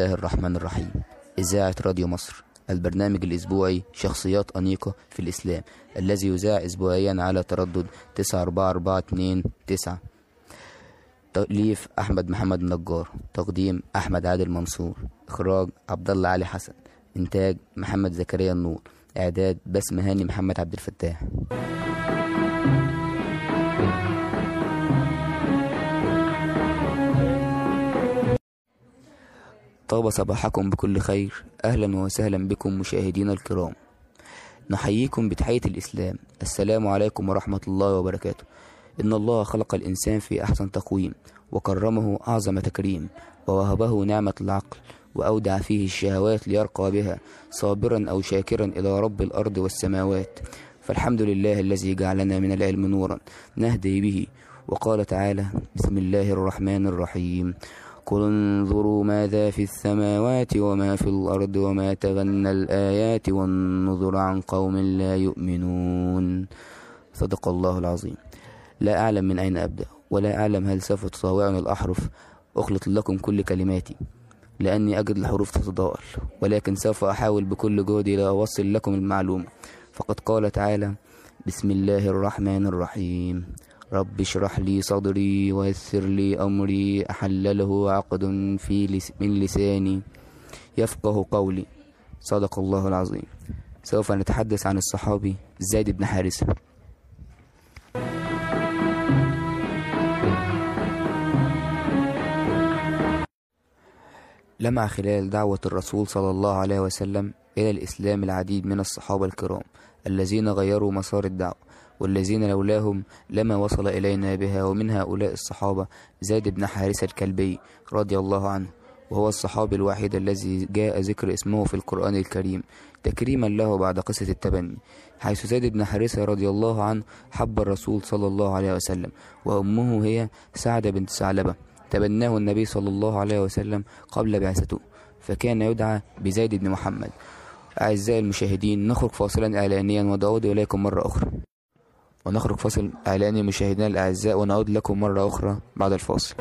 الله الرحمن الرحيم. إذاعة راديو مصر البرنامج الأسبوعي شخصيات أنيقة في الإسلام الذي يذاع أسبوعيا على تردد 94429 تأليف أحمد محمد النجار تقديم أحمد عادل منصور إخراج عبد الله علي حسن إنتاج محمد زكريا النور إعداد بسم هاني محمد عبد الفتاح. طاب صباحكم بكل خير. أهلا وسهلا بكم مشاهدينا الكرام. نحييكم بتحية الإسلام. السلام عليكم ورحمة الله وبركاته. إن الله خلق الإنسان في أحسن تقويم وكرمه أعظم تكريم ووهبه نعمة العقل وأودع فيه الشهوات ليرقى بها صابرا أو شاكرا إلى رب الأرض والسماوات. فالحمد لله الذي جعلنا من العلم نورا نهدي به. وقال تعالى بسم الله الرحمن الرحيم قل انظروا ماذا في السماوات وما في الأرض وما تغنى الآيات والنظر عن قوم لا يؤمنون. صدق الله العظيم. لا أعلم من أين أبدأ ولا أعلم هل سوف تطاوعني الأحرف. أخلط لكم كل كلماتي لأني أجد الحروف تتضاءل ولكن سوف أحاول بكل جهدي لأوصل لكم المعلومة. فقد قال تعالى بسم الله الرحمن الرحيم رب اشرح لي صدري ويسر لي أمري أحل له عقد في لس من لساني يفقه قولي. صدق الله العظيم. سوف نتحدث عن الصحابي زيد بن حارثة. لمع خلال دعوة الرسول صلى الله عليه وسلم إلى الإسلام العديد من الصحابة الكرام الذين غيروا مسار الدعوة. والذين لولاهم لما وصل إلينا بها ومن هؤلاء الصحابة زيد بن حارثة الكلبي رضي الله عنه وهو الصحابي الوحيد الذي جاء ذكر اسمه في القرآن الكريم تكريما له بعد قصة التبني حيث زيد بن حارثة رضي الله عنه حب الرسول صلى الله عليه وسلم وأمه هي سعدة بنت ثعلبة تبناه النبي صلى الله عليه وسلم قبل بعثته فكان يدعى بزيد بن محمد. أعزائي المشاهدين نخرج فاصلا إعلانيا ونعود إليكم مرة أخرى. ونخرج فاصل إعلاني مشاهدينا الأعزاء ونعود لكم مرة أخرى بعد الفاصل.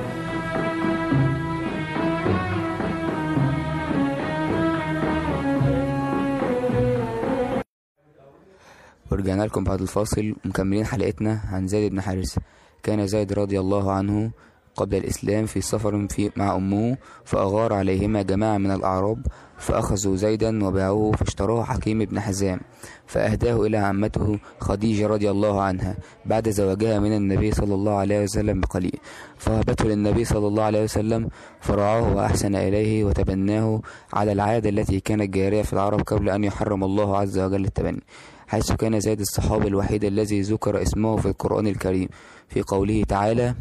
ورجعنا لكم بعد الفاصل ومكملين حلقتنا عن زيد بن حارثة. كان زيد رضي الله عنه قبل الإسلام في سفر في مع أمه فأغار عليهما جماعة من الأعراب فأخذوا زيدا وباعوه فاشتراه حكيم بن حزام فأهداه إلى عمته خديجة رضي الله عنها بعد زواجها من النبي صلى الله عليه وسلم بقليل. فوهبته للنبي صلى الله عليه وسلم فرعاه وأحسن إليه وتبناه على العادة التي كانت جارية في العرب قبل أن يحرم الله عز وجل التبني حيث كان زيد الصحابي الوحيد الذي ذكر اسمه في القرآن الكريم. في قوله تعالى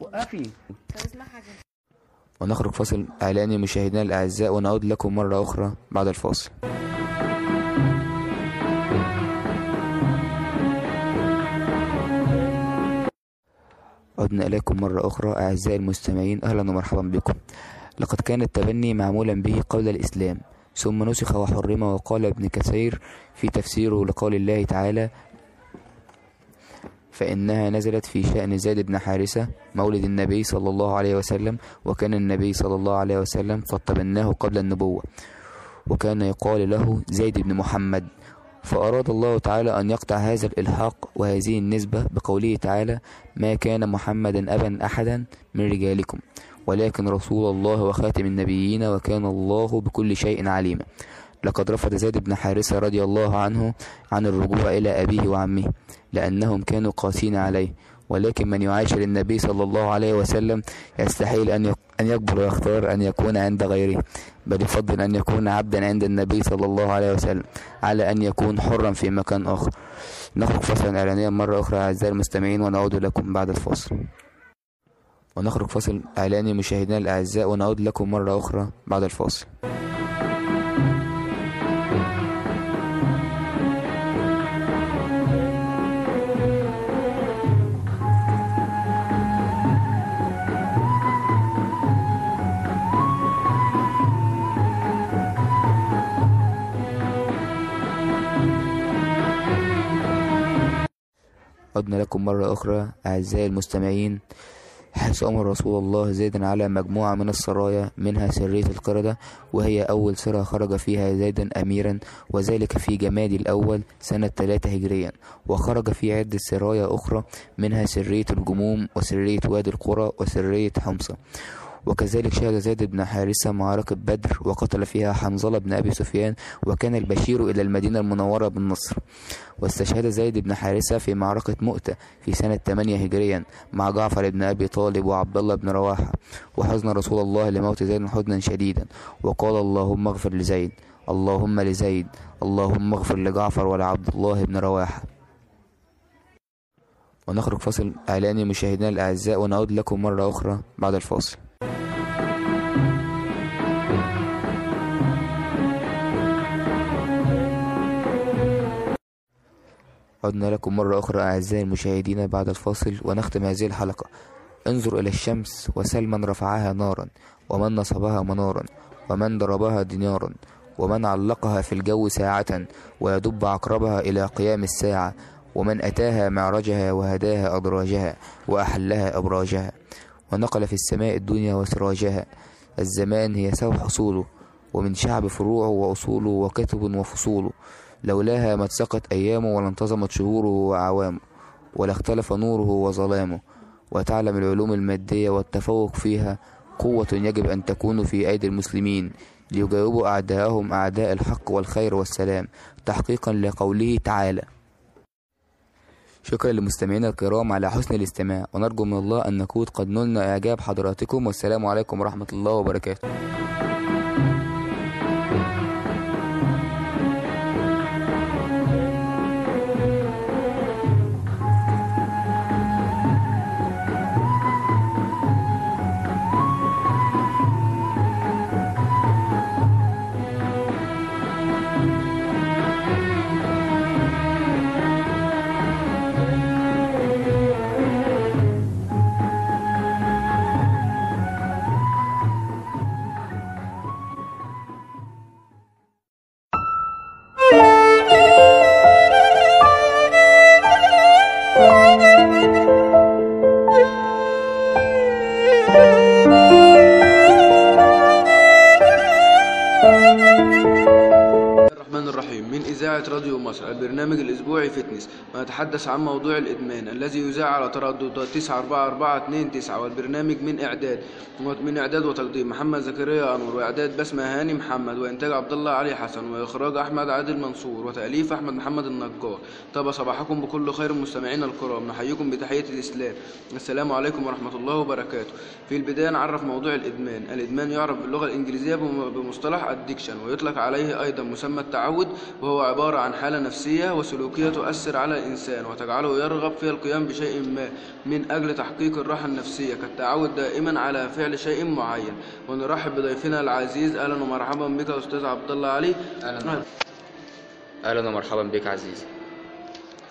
وقفي ونخرج فاصل إعلاني مشاهدينا الأعزاء ونعود لكم مرة أخرى بعد الفاصل. عدنا إليكم مرة أخرى أعزائي المستمعين أهلا ومرحبا بكم. لقد كان التبني معمولا به قبل الإسلام ثم نسخ وحرم وقال ابن كثير في تفسيره لقول الله تعالى فإنها نزلت في شأن زيد بن حارثة مولد النبي صلى الله عليه وسلم وكان النبي صلى الله عليه وسلم قد تبناه قبل النبوة وكان يقال له زيد بن محمد. فأراد الله تعالى أن يقطع هذا الإلحاق وهذه النسبة بقوله تعالى ما كان محمدا أبا أحدا من رجالكم ولكن رسول الله وخاتم النبيين وكان الله بكل شيء عليما لقد رفض زيد بن حارثة رضي الله عنه عن الرجوع إلى أبيه وعمه. لأنهم كانوا قاسين عليه. ولكن من يعاشر النبي صلى الله عليه وسلم يستحيل أن أن يكبر ويختار أن يكون عند غيره. بل يفضل أن يكون عبدا عند النبي صلى الله عليه وسلم على أن يكون حرا في مكان آخر. نخرج فصلا إعلانيا مرة أخرى أعزائي المستمعين ونعود لكم بعد الفاصل. ونخرج فصل إعلاني مشاهدينا الأعزاء ونعود لكم مرة أخرى بعد الفاصل. عدنا لكم مرة أخرى أعزائي المستمعين حيث أمر رسول الله زيدا على مجموعة من السرايا منها سرية القردة وهي أول سرى خرج فيها زيدا أميرا وذلك في جمادي الأول سنة 3 هجريا وخرج في عدة سرايا أخرى منها سرية الجموم وسرية وادي القرى وسرية حمصة. وكذلك شهد زيد بن حارثة معركة بدر وقتل فيها حنظلة بن أبي سفيان وكان البشير إلى المدينة المنورة بالنصر. واستشهد زيد بن حارثة في معركة مؤتة في سنة 8 هجريا مع جعفر بن أبي طالب وعبد الله بن رواحة. وحزن رسول الله لموت زيد حزنا شديدا. وقال اللهم اغفر لزيد. اللهم لزيد. اللهم اغفر لجعفر ولعبد الله بن رواحة. ونخرج فاصل إعلاني مشاهدينا الأعزاء ونعود لكم مرة أخرى بعد الفاصل. عدنا لكم مرة أخرى أعزائي المشاهدين بعد الفاصل ونختم هذه الحلقة. انظر إلى الشمس وسل من رفعها نارا ومن نصبها منارا ومن ضربها دينارا ومن علقها في الجو ساعة ويدب عقربها إلى قيام الساعة ومن أتاها معرجها وهداها أدراجها وأحلها أبراجها. ونقل في السماء الدنيا وسراجها. الزمان هي سوى حصوله ومن شعب فروعه وأصوله وكتب وفصوله. لولاها ما اتسقت أيامه ولا انتظمت شهوره وأعوامه ولا اختلف نوره وظلامه وتعلم العلوم المادية والتفوق فيها قوة يجب أن تكون في أيدي المسلمين ليجاوبوا أعداءهم أعداء الحق والخير والسلام. تحقيقا لقوله تعالى. شكرا لمستمعينا الكرام على حسن الاستماع ونرجو من الله أن نكون قد نلنا إعجاب حضراتكم والسلام عليكم ورحمة الله وبركاته. Uh, fitness ونتحدث عن موضوع الإدمان الذي يذاع على ترددات 94429 والبرنامج من إعداد من إعداد وتقديم محمد زكريا أنور وإعداد بسمة هاني محمد وإنتاج عبد الله علي حسن وإخراج أحمد عادل منصور وتأليف أحمد محمد النجار. طاب صباحكم بكل خير مستمعينا الكرام. نحييكم بتحية الإسلام. السلام عليكم ورحمة الله وبركاته. في البداية نعرف موضوع الإدمان. الإدمان يعرف باللغة الإنجليزية بم- بمصطلح addiction ويطلق عليه أيضا مسمى التعود وهو عبارة عن حالة نفسية وسلوكية تؤثر على الإنسان. وتجعله يرغب في القيام بشيء ما من أجل تحقيق الراحة النفسية كالتعود دائما على فعل شيء معين. ونرحب بضيفنا العزيز. أهلا ومرحبا بك أستاذ عبد الله علي. أهلا أهلا ومرحبا بك عزيزي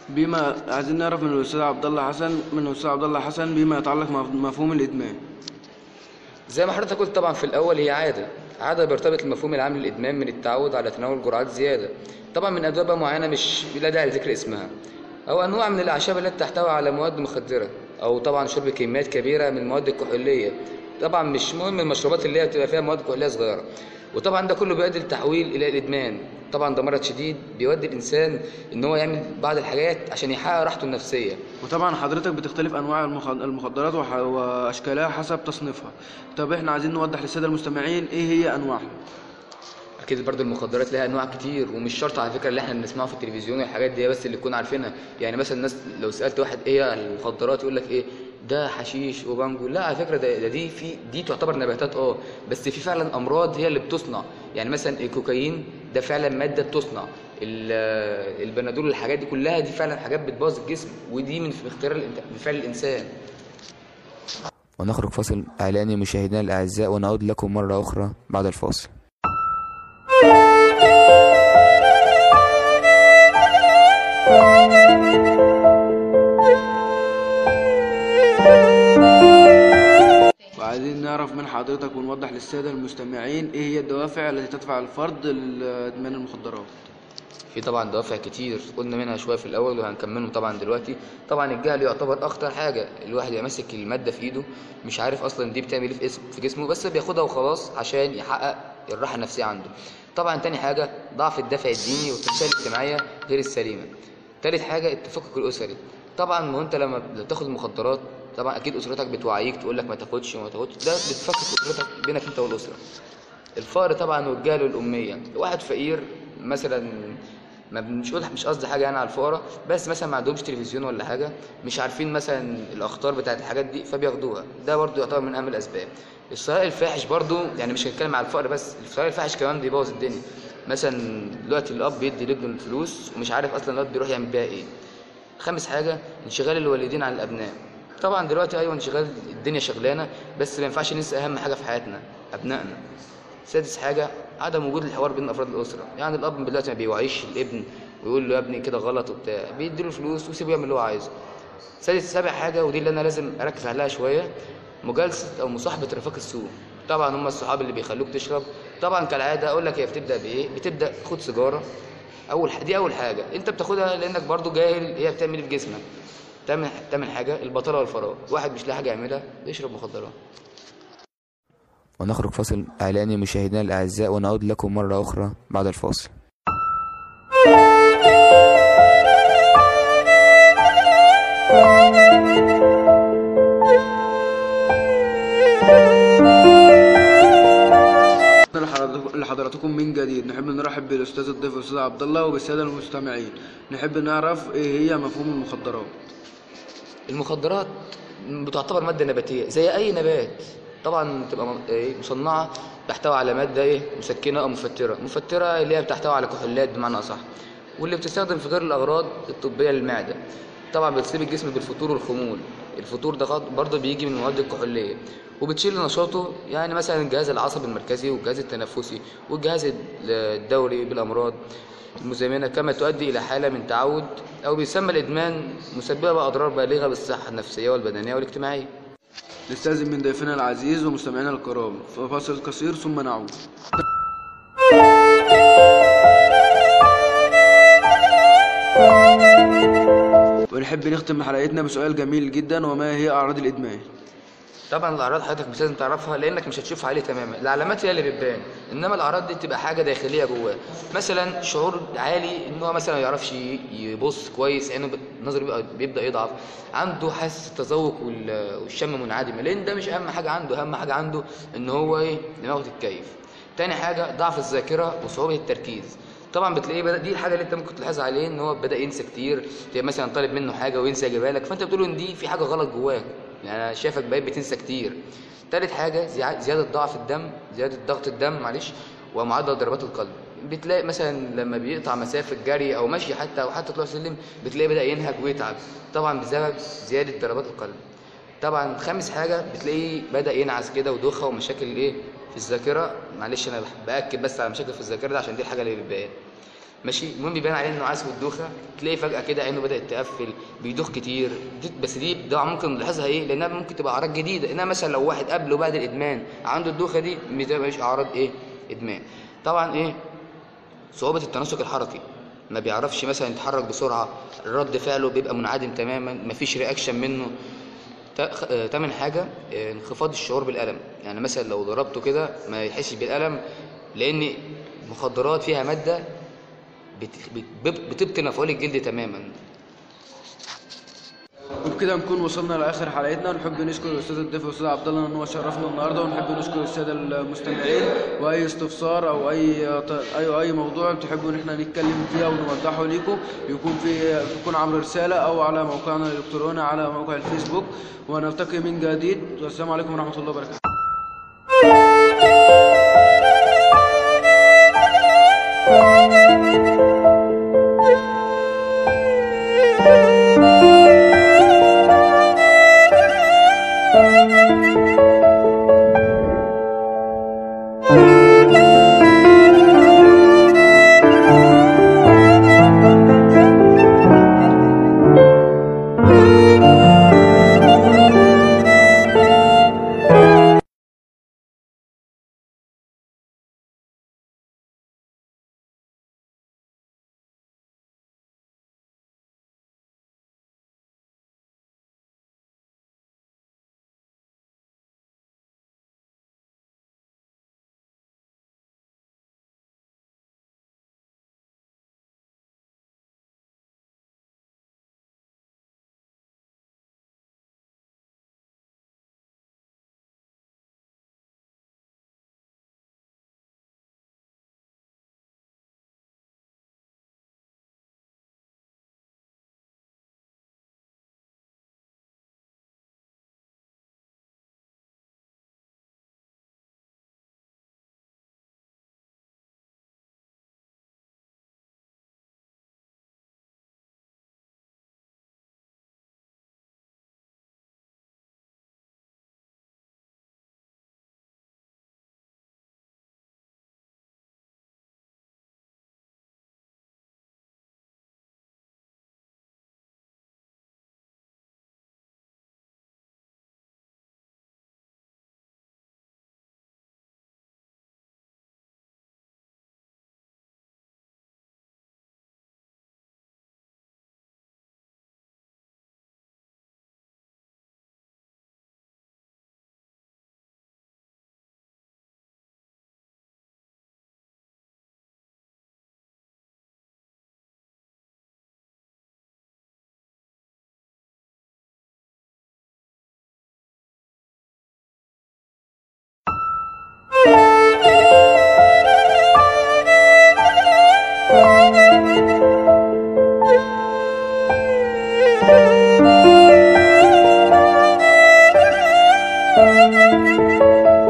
بما عايزين نعرف من الأستاذ عبد الله حسن من الأستاذ عبد الله حسن بما يتعلق مع مفهوم الإدمان. زي ما حضرتك قلت طبعا في الأول هي عادة. عادة بيرتبط المفهوم العام للإدمان من التعود على تناول جرعات زيادة. طبعا من أدوية معينة مش لا داعي لذكر اسمها. أو أنواع من الأعشاب التي تحتوي على مواد مخدرة أو طبعا شرب كميات كبيرة من المواد الكحولية. طبعا مش مهم المشروبات اللي هي بتبقى فيها مواد كحولية صغيرة. وطبعا ده كله بيؤدي للتحويل إلى الإدمان. طبعا ده مرض شديد بيودي الإنسان إن هو يعمل بعض الحاجات عشان يحقق راحته النفسية. وطبعا حضرتك بتختلف أنواع المخ- المخدرات وأشكالها حسب تصنيفها. طب إحنا عايزين نوضح للسادة المستمعين إيه هي أنواعها؟ أكيد برضو المخدرات لها أنواع كتير ومش شرط على فكرة اللي إحنا بنسمعه في التلفزيون والحاجات دي بس اللي تكون عارفينها. يعني مثلا الناس لو سألت واحد إيه المخدرات يقول لك إيه؟ ده حشيش وبانجو. لا على فكرة ده, ده دي في دي تعتبر نباتات آه بس في فعلا أمراض هي اللي بتصنع. يعني مثلا الكوكايين ده فعلا مادة بتصنع. ال- البنادول الحاجات دي كلها دي فعلا حاجات بتبوظ الجسم ودي من اختيار فعل الإنسان. ونخرج فاصل إعلاني مشاهدينا الأعزاء ونعود لكم مرة أخرى بعد الفاصل. وعايزين نعرف من حضرتك ونوضح للسادة المستمعين إيه هي الدوافع التي تدفع الفرد لإدمان المخدرات؟ في طبعا دوافع كتير قلنا منها شوية في الأول وهنكملهم طبعا دلوقتي. طبعا الجهل يعتبر أخطر حاجة الواحد يبقى ماسك المادة في إيده مش عارف أصلا دي بتعمل إيه في جسمه بس بياخدها وخلاص عشان يحقق الراحة النفسية عنده. طبعا تاني حاجة ضعف الدافع الديني والتنشئه الاجتماعية غير السليمة. تالت حاجة التفكك الأسري. طبعا ما أنت لما بتاخد مخدرات طبعا أكيد أسرتك بتوعيك تقول لك ما تاخدش وما تاخدش ده بتفكك أسرتك بينك أنت والأسرة. الفقر طبعا والجهل والاميه واحد فقير مثلا ما مش مش قصدي حاجة يعني على الفقراء بس مثلا ما عندهمش تلفزيون ولا حاجة مش عارفين مثلا الأخطار بتاعت الحاجات دي فبياخدوها. ده برضو يعتبر من أهم الأسباب. الثراء الفاحش برضو يعني مش هنتكلم على الفقر بس الثراء الفاحش كمان بيبوظ الدنيا. مثلا دلوقتي الأب بيدي لابنه الفلوس ومش عارف أصلا الأب بيروح يعمل بيها إيه. خامس حاجة انشغال الوالدين عن الأبناء. طبعا دلوقتي أيوه انشغال الدنيا شغلانة بس ما ينفعش ننسى أهم حاجة في حياتنا أبنائنا. سادس حاجة عدم وجود الحوار بين أفراد الأسرة. يعني الأب دلوقتي ما بيوعيش الابن ويقول له يا ابني كده غلط وبتاع بيديله فلوس ويسيبه يعمل اللي هو عايزه. سادس سابع حاجة ودي اللي أنا لازم أركز عليها شوية مجالسة أو مصاحبة رفاق السوء طبعا هم الصحاب اللي بيخلوك تشرب طبعا كالعادة أقول لك هي بتبدأ بإيه؟ بتبدأ خد سيجارة. أول ح... دي أول حاجة. أنت بتاخدها لأنك برضو جاهل هي بتعمل إيه في جسمك؟ تامن تامن حاجة البطالة والفراغ. واحد مش لاقي حاجة يعملها يشرب مخدرات. ونخرج فاصل إعلاني مشاهدينا الأعزاء ونعود لكم مرة أخرى بعد الفاصل. لحضراتكم- لحضراتكم من جديد. نحب نرحب بالأستاذ الضيف الاستاذ عبد الله وبالسادة المستمعين. نحب نعرف إيه هي مفهوم المخدرات. المخدرات بتعتبر مادة نباتية زي أي نبات. طبعا بتبقى م- إيه مصنعة تحتوي على مادة إيه مسكنة أو مفترة. مفترة اللي هي بتحتوي على كحولات بمعنى أصح. واللي بتستخدم في غير الأغراض الطبية للمعدة. طبعا بتصيب الجسم بالفتور والخمول. الفتور ده برضه بيجي من المواد الكحولية. وبتشيل نشاطه يعني مثلا الجهاز العصبي المركزي والجهاز التنفسي والجهاز ال- الدوري بالأمراض المزمنة كما تؤدي إلى حالة من تعود أو بيسمى الإدمان مسببة أضرار بالغة بالصحة النفسية والبدنية والاجتماعية. نستأذن من ضيفنا العزيز ومستمعينا الكرام فاصل قصير ثم نعود. ونحب نختم حلقتنا بسؤال جميل جدا وما هي أعراض الإدمان؟ طبعا الأعراض حضرتك مش لازم تعرفها لأنك مش هتشوفها عليه تماما. العلامات هي اللي بتبان. إنما الأعراض دي بتبقى حاجة داخلية جواه. مثلا شعور عالي إن هو مثلا ما يعرفش يبص كويس عينه نظره بيبدأ يضعف. عنده حاسه التذوق وال- والشم منعدمه لأن ده مش أهم حاجة عنده. أهم حاجة عنده إن هو إيه؟ دماغه تتكيف. تاني حاجة ضعف الذاكرة وصعوبة التركيز. طبعا بتلاقيه بدأ دي الحاجة اللي أنت ممكن تلاحظها عليه إن هو بدأ ينسى كتير. مثلا طالب منه حاجة وينسى يجيبها لك. فأنت بتقول إن دي في حاجة غلط جواك يعني أنا شايفك بقيت بتنسى كتير. تالت حاجة زيا- زيادة ضعف الدم زيادة ضغط الدم معلش ومعدل ضربات القلب. بتلاقي مثلا لما بيقطع مسافة جري أو مشي حتى أو حتى طلوع سلم بتلاقيه بدأ ينهج ويتعب. طبعا بسبب زيادة ضربات القلب. طبعا خامس حاجة بتلاقيه بدأ ينعس كده ودوخة ومشاكل إيه؟ في الذاكرة. معلش أنا بأكد بس على مشاكل في الذاكرة ده عشان دي الحاجة اللي بتبان ماشي؟ المهم بيبان عليه إنه عايز والدوخه تلاقي فجأة كده عينه بدأت تقفل بيدوخ كتير. بس دي ده ممكن نلاحظها إيه؟ لأنها ممكن تبقى أعراض جديدة. انما مثلا لو واحد قبله بعد الإدمان عنده الدوخة دي ما تبقاش أعراض إيه؟ إدمان. طبعا إيه؟ صعوبة التناسق الحركي. ما بيعرفش مثلا يتحرك بسرعة. رد فعله بيبقى منعدم تماما. مفيش رياكشن منه. تا- خ- آه، تامن حاجة آه، انخفاض الشعور بالألم. يعني مثلا لو ضربته كده ما يحسش بالألم لأن المخدرات فيها مادة بت- بت- بتبطن مفعول الجلد تماما. وبكده نكون وصلنا لآخر حلقتنا. ونحب نشكر الأستاذ الضيف الاستاذ عبد الله إن هو شرفنا النهارده ونحب نشكر الساده المستمعين. وأي استفسار أو أي اي أي موضوع تحبوا إن إحنا نتكلم فيه أو نوضحه ليكم يكون في يكون عبر رسالة أو على موقعنا الإلكتروني على موقع الفيسبوك. ونلتقي من جديد. والسلام عليكم ورحمة الله وبركاته. Música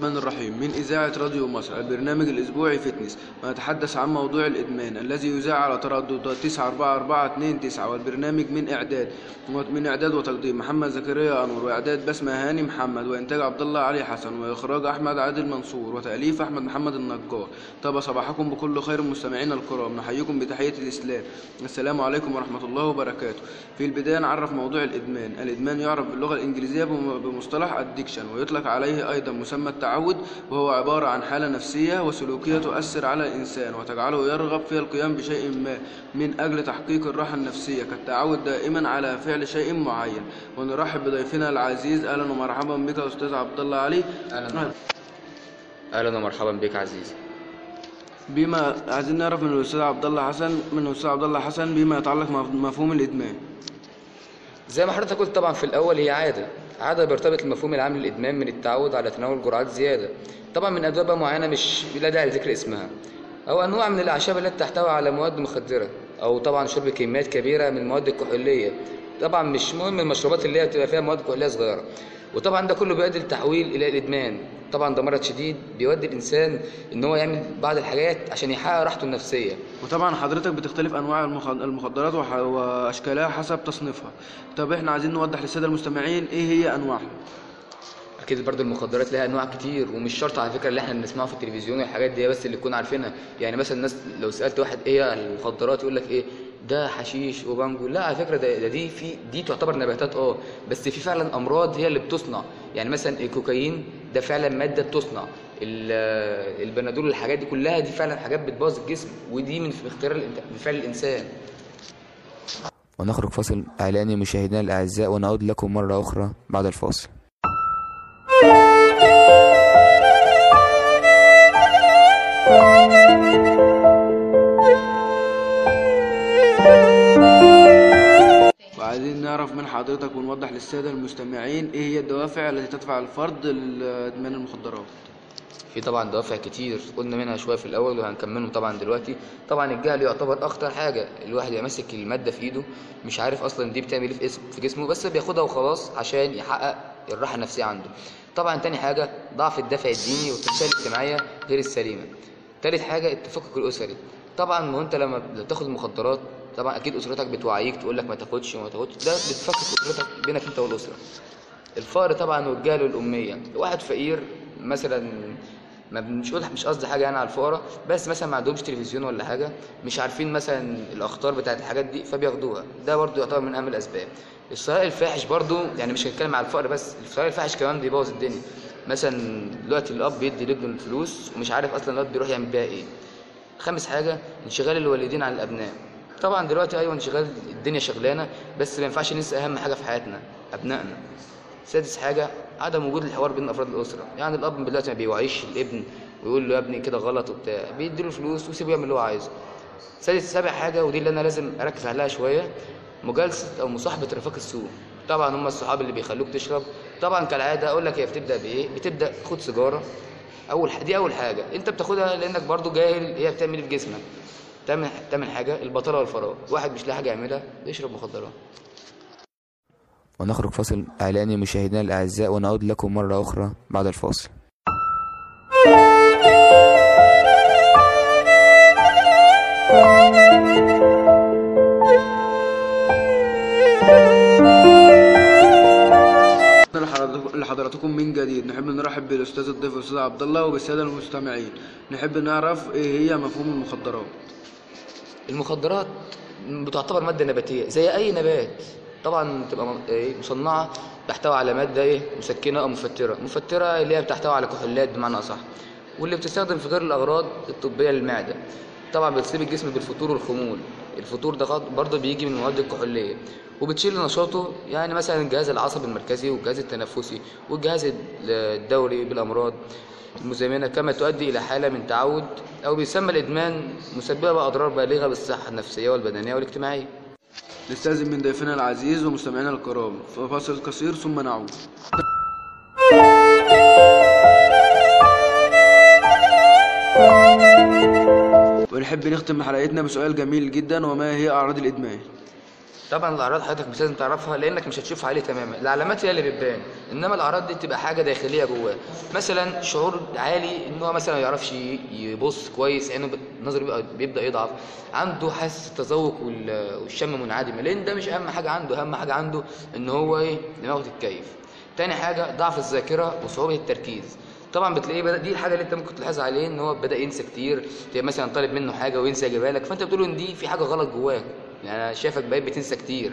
من إذاعة راديو مصر البرنامج الأسبوعي فتنس. ونتحدث عن موضوع الإدمان الذي يذاع على ترددات 9442 والبرنامج من إعداد من إعداد وتقديم محمد زكريا أنور وإعداد بسمة هاني محمد وإنتاج عبد الله علي حسن وإخراج أحمد عادل منصور وتأليف أحمد محمد النجار. طاب صباحكم بكل خير مستمعينا الكرام. نحييكم بتحية الإسلام. السلام عليكم ورحمة الله وبركاته. في البداية نعرف موضوع الإدمان. الإدمان يعرف باللغة الإنجليزية بم- بمصطلح addiction ويطلق عليه أيضا مسمى التعود وهو عبارة عن حالة نفسية وسلوكية تؤثر على الإنسان وتجعله يرغب في القيام بشيء ما من أجل تحقيق الراحة النفسية كالتعود دائما على فعل شيء معين. ونرحب بضيفنا العزيز. أهلا ومرحبا بك أستاذ عبد الله علي. أهلا أهلا ومرحبا بك عزيزي بما عايزين نعرف من الأستاذ عبد الله حسن من الأستاذ عبد الله حسن بما يتعلق مفهوم الإدمان. زي ما حضرتك قلت طبعا في الأول هي عادة. عادة بيرتبط المفهوم العام للإدمان من التعود على تناول جرعات زيادة. طبعا من أدوية معينة مش لا داعي لذكر اسمها. أو أنواع من الأعشاب التي تحتوي على مواد مخدرة أو طبعا شرب كميات كبيرة من المواد الكحولية. طبعا مش مهم المشروبات اللي هي بتبقى فيها مواد كحولية صغيرة. وطبعا ده كله بيؤدي للتحويل إلى الإدمان طبعا ده مرض شديد بيودي الإنسان إن هو يعمل بعض الحاجات عشان يحقق راحته النفسية. وطبعا حضرتك بتختلف أنواع المخ- المخدرات وأشكالها حسب تصنيفها. طب إحنا عايزين نوضح للسادة المستمعين إيه هي أنواعها؟ أكيد برضو المخدرات لها أنواع كتير ومش شرط على فكرة اللي إحنا بنسمعه في التلفزيون والحاجات دي بس اللي نكون عارفينها. يعني مثلا الناس لو سألت واحد إيه المخدرات يقول لك إيه؟ ده حشيش وبانجو لا على فكرة ده, ده دي في دي تعتبر نباتات آه بس في فعلا أمراض هي اللي بتصنع. يعني مثلا الكوكايين ده فعلا مادة بتصنع. ال- البنادول الحاجات دي كلها دي فعلا حاجات بتبوظ الجسم ودي من اختيار من فعل الإنسان. ونخرج فاصل إعلاني مشاهدينا الأعزاء ونعود لكم مرة أخرى بعد الفاصل. وعايزين نعرف من حضرتك ونوضح للسادة المستمعين إيه هي الدوافع التي تدفع الفرد لإدمان المخدرات؟ في طبعا دوافع كتير قلنا منها شوية في الأول وهنكملهم طبعا دلوقتي. طبعا الجهل يعتبر اخطر حاجة الواحد يبقى ماسك المادة في إيده مش عارف أصلا دي بتعمل إيه في اسم في جسمه بس بياخدها وخلاص عشان يحقق الراحة النفسية عنده. طبعا تاني حاجة ضعف الدافع الديني والتربيه الاجتماعيه غير السليمه تالت حاجة التفكك الأسري. طبعا ما أنت لما بتاخد المخدرات طبعا أكيد أسرتك بتوعيك تقول لك ما تاخدش وما تاخدش ده بتفكك أسرتك بينك أنت والأسرة. الفقر طبعا والجهل والأمية واحد فقير مثلا ما مش مش قصدي حاجة يعني على الفقراء بس مثلا ما عندهمش تلفزيون ولا حاجة مش عارفين مثلا الأخطار بتاعت الحاجات دي فبياخدوها. ده برضو يعتبر من أهم الأسباب. الثراء الفاحش برضو يعني مش هنتكلم على الفقر بس الثراء الفاحش كمان بيبوظ الدنيا. مثلا دلوقتي الأب بيدي لابنه الفلوس ومش عارف أصلا الواد بيروح يعمل بيها إيه. خامس حاجة انشغال الوالدين عن الأبناء. طبعا دلوقتي أيوه انشغال الدنيا شغلانة بس ما ينفعش ننسى أهم حاجة في حياتنا أبنائنا. سادس حاجة عدم وجود الحوار بين أفراد الأسرة. يعني الأب دلوقتي ما بيوعيش الابن ويقول له يا ابني كده غلط وبتاع بيديله فلوس ويسيبه يعمل اللي هو عايزه. سادس سابع حاجة ودي اللي أنا لازم أركز عليها شوية مجالسة أو مصاحبة رفاق السوء طبعا هم الصحاب اللي بيخلوك تشرب. طبعا كالعادة أقول لك هي بتبدأ بإيه؟ بتبدأ خد سيجارة. أول ح- دي أول حاجة. أنت بتاخدها لأنك برضو جاهل هي بتعمل إيه في جسمك؟ تامن تامن حاجة البطالة والفراغ. واحد مش لاقي حاجة يعملها بيشرب مخدرات. ونخرج فاصل إعلاني مشاهدينا الأعزاء ونعود لكم مرة أخرى بعد الفاصل. لحضراتكم من جديد. نحب نرحب بالأستاذ الضيف الاستاذ عبد الله وبالسادة المستمعين. نحب نعرف إيه هي مفهوم المخدرات. المخدرات بتعتبر مادة نباتية. زي أي نبات. طبعا بتبقى إيه مصنعة تحتوي على مادة إيه مسكنة أو مفترة. مفترة اللي هي بتحتوي على كحولات بمعنى أصح. واللي بتستخدم في غير الأغراض الطبية للمعدة. طبعا بتصيب الجسم بالفتور والخمول. الفتور ده برضه بيجي من المواد الكحولية. وبتشيل نشاطه يعني مثلا الجهاز العصبي المركزي والجهاز التنفسي والجهاز ال- الدوري بالأمراض. المزمنة كما تؤدي إلى حالة من تعود أو بيسمى الإدمان مسببة بأضرار بالغة بالصحة النفسية والبدنية والاجتماعية نستأذن من ضيفنا العزيز ومستمعينا الكرام فاصل قصير ثم نعود ونحب نختم حلقتنا بسؤال جميل جدا وما هي أعراض الإدمان؟ طبعا الأعراض حضرتك مش لازم تعرفها لأنك مش هتشوفها عليه تماما. الاعلامات هي اللي بتبان. إنما الأعراض دي بتبقى حاجة داخلية جواه. مثلا شعور عالي إن هو مثلا ما يعرفش يبص كويس عينه نظره بيبقى بيبدأ يضعف. عنده حاسة التذوق وال- والشم منعدمة. لأن ده مش أهم حاجة عنده. أهم حاجة عنده إن هو إيه؟ دماغه تتكيف. تاني حاجة ضعف الذاكرة وصعوبة التركيز. طبعا بتلاقيه بدأ دي الحاجة اللي أنت ممكن تلاحظها عليه إن هو بدأ ينسى كتير. مثلا طالب منه حاجة وينسى يجيبها لك. فأنت بتقول إن دي في حاجة غلط جواك يعني أنا شايفك بقيت بتنسى كتير.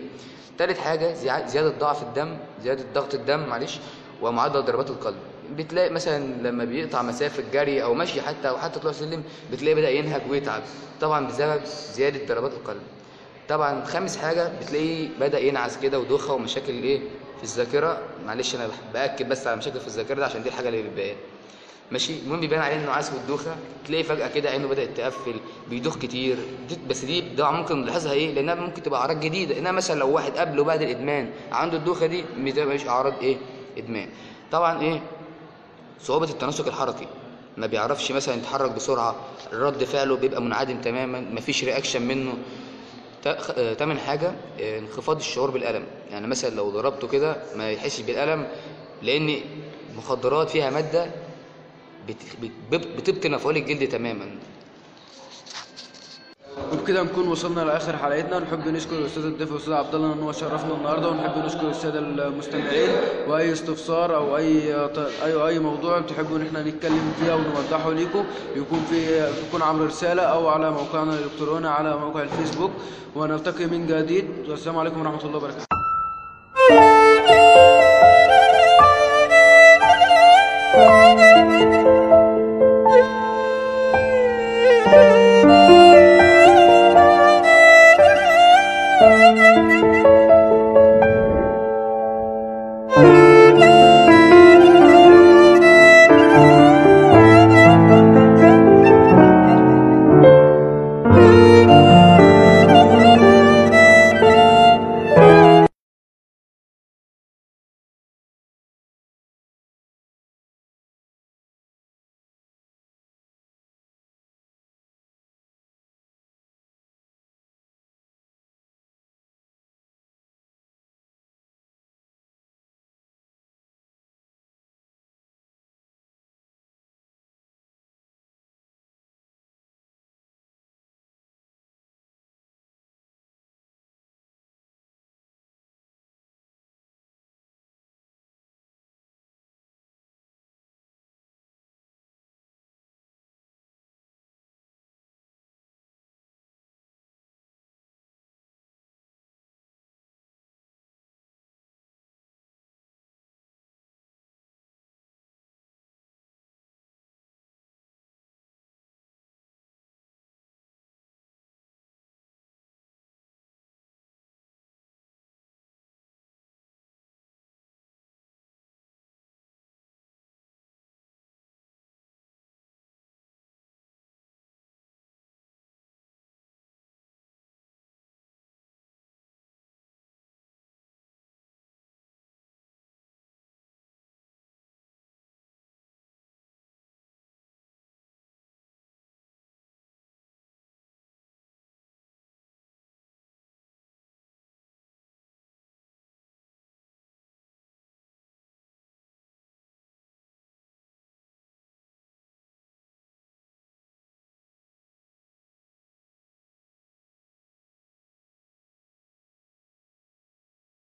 تالت حاجة زيا- زيادة ضعف الدم زيادة ضغط الدم معلش ومعدل ضربات القلب. بتلاقي مثلا لما بيقطع مسافة جري أو مشي حتى أو حتى طلوع سلم بتلاقيه بدأ ينهج ويتعب. طبعا بسبب زيادة ضربات القلب. طبعا خامس حاجة بتلاقيه بدأ ينعس كده ودوخة ومشاكل إيه؟ في الذاكرة. معلش أنا بأكد بس على مشاكل في الذاكرة ده عشان دي الحاجة اللي بتبان ماشي؟ المهم بيبان عليه النعاس والدوخه تلاقي فجأة كده عينه بدأت تقفل بيدوخ كتير. دي بس دي ده ممكن نلاحظها إيه؟ لأنها ممكن تبقى أعراض جديدة. انما مثلا لو واحد قبل وبعد الإدمان عنده الدوخة دي ما تبقاش أعراض إيه؟ إدمان. طبعا إيه؟ صعوبة التناسق الحركي. ما بيعرفش مثلا يتحرك بسرعة رد فعله بيبقى منعدم تماما مفيش رياكشن منه. آه، تامن حاجة آه، انخفاض الشعور بالألم. يعني مثلا لو ضربته كده ما يحسش بالألم لأن المخدرات فيها مادة بت- بت- بتبطن مفعول الجلد تماما. وبكده نكون وصلنا لآخر حلقتنا. نحب نشكر الأستاذ الضيف الاستاذ عبد الله ان هو شرفنا النهارده ونحب نشكر السادة المستمعين. وأي استفسار أو أي اي أي موضوع تحبوا إن إحنا نتكلم فيه أو نوضحه ليكم يكون في يكون عبر رسالة أو على موقعنا الإلكتروني على موقع الفيسبوك. ونلتقي من جديد. والسلام عليكم ورحمة الله وبركاته.